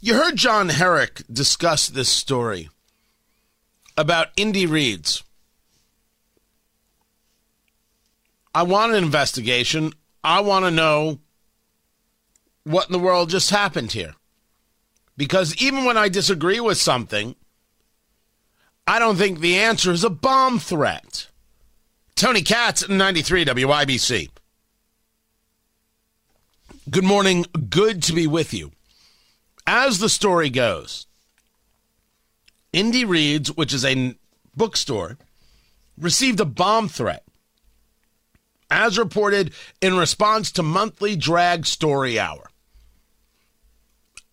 You heard John Herrick discuss this story about Indy Reads. I want an investigation. I want to know what in the world just happened here. Because even when I disagree with something, I don't think the answer is a bomb threat. Tony Katz, 93 WIBC. Good morning. Good to be with you. As the story goes, Indy Reads, which is a bookstore, received a bomb threat as reported in response to monthly drag story hour.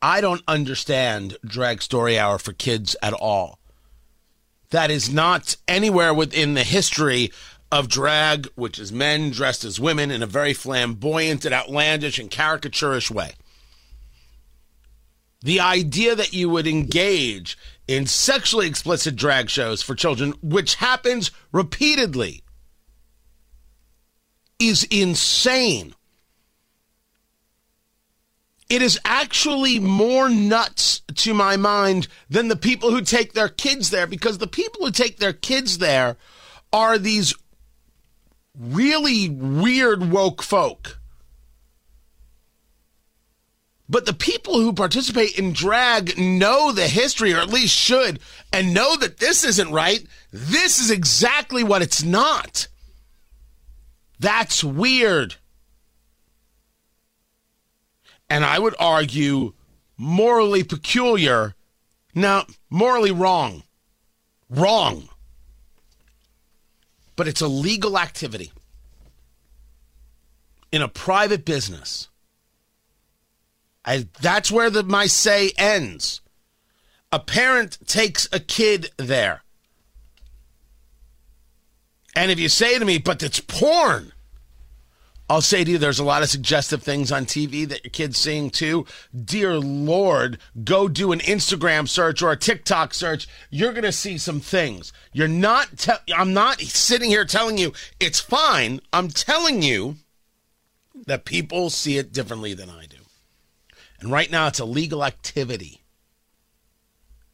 I don't understand Drag Story Hour for kids at all. That is not anywhere within the history of drag, which is men dressed as women in a very flamboyant and outlandish and caricaturish way. The idea that you would engage in sexually explicit drag shows for children, which happens repeatedly, is insane. It is actually more nuts to my mind than the people who take their kids there because the people who take their kids there are these really weird woke folk. But the people who participate in drag know the history, or at least should, and know that this isn't right. This is exactly what it's not. That's weird and I would argue morally peculiar. Now, morally wrong. Wrong. But it's a legal activity in a private business. I, that's where the, my say ends. A parent takes a kid there. And if you say to me, but it's porn, I'll say to you, there's a lot of suggestive things on TV that your kid's seeing too. Dear Lord, go do an Instagram search or a TikTok search. You're going to see some things. You're not, te- I'm not sitting here telling you it's fine. I'm telling you that people see it differently than I do. And right now, it's a legal activity.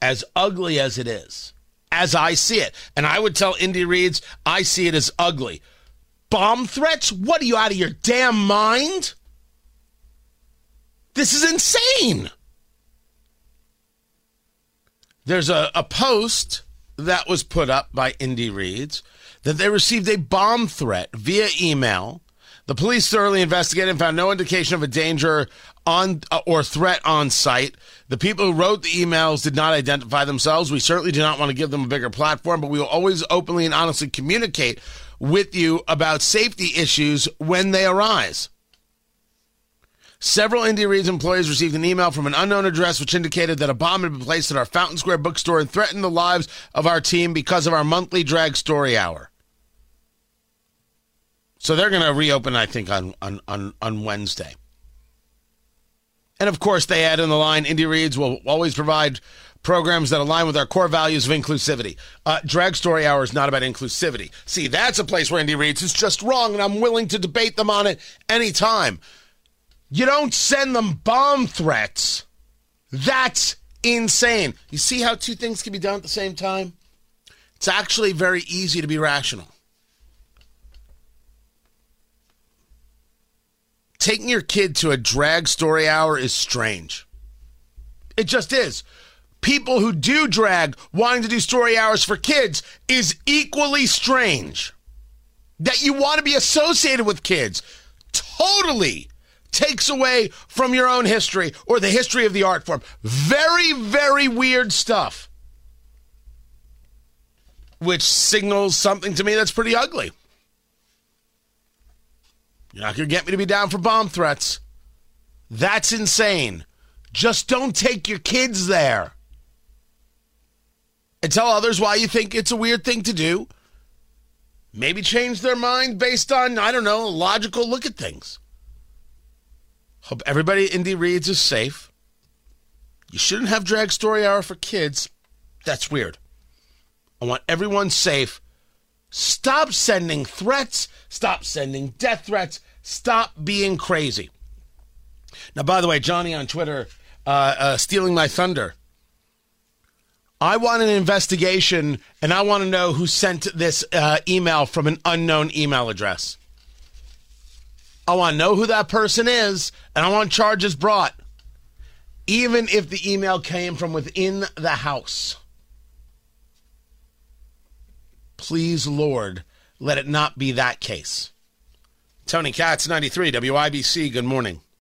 As ugly as it is, as I see it. And I would tell Indy Reads, I see it as ugly bomb threats? What are you out of your damn mind? This is insane. There's a, a post that was put up by Indy Reads that they received a bomb threat via email. The police thoroughly investigated and found no indication of a danger on uh, or threat on site. The people who wrote the emails did not identify themselves. We certainly do not want to give them a bigger platform, but we will always openly and honestly communicate with you about safety issues when they arise. Several Indy Reads employees received an email from an unknown address which indicated that a bomb had been placed at our Fountain Square bookstore and threatened the lives of our team because of our monthly drag story hour. So they're going to reopen, I think, on, on, on, on Wednesday. And of course, they add in the line Indy Reads will always provide programs that align with our core values of inclusivity. Uh, Drag Story Hour is not about inclusivity. See, that's a place where Indy Reads is just wrong, and I'm willing to debate them on it anytime. You don't send them bomb threats. That's insane. You see how two things can be done at the same time? It's actually very easy to be rational. Taking your kid to a drag story hour is strange. It just is people who do drag wanting to do story hours for kids is equally strange. That you want to be associated with kids totally takes away from your own history or the history of the art form. Very, very weird stuff. Which signals something to me that's pretty ugly. You're not going to get me to be down for bomb threats. That's insane. Just don't take your kids there. And tell others why you think it's a weird thing to do. Maybe change their mind based on, I don't know, logical look at things. Hope everybody Indy Reads is safe. You shouldn't have drag story hour for kids. That's weird. I want everyone safe. Stop sending threats. Stop sending death threats. Stop being crazy. Now, by the way, Johnny on Twitter uh, uh, stealing my thunder. I want an investigation and I want to know who sent this uh, email from an unknown email address. I want to know who that person is and I want charges brought, even if the email came from within the house. Please, Lord, let it not be that case. Tony Katz, 93, WIBC, good morning.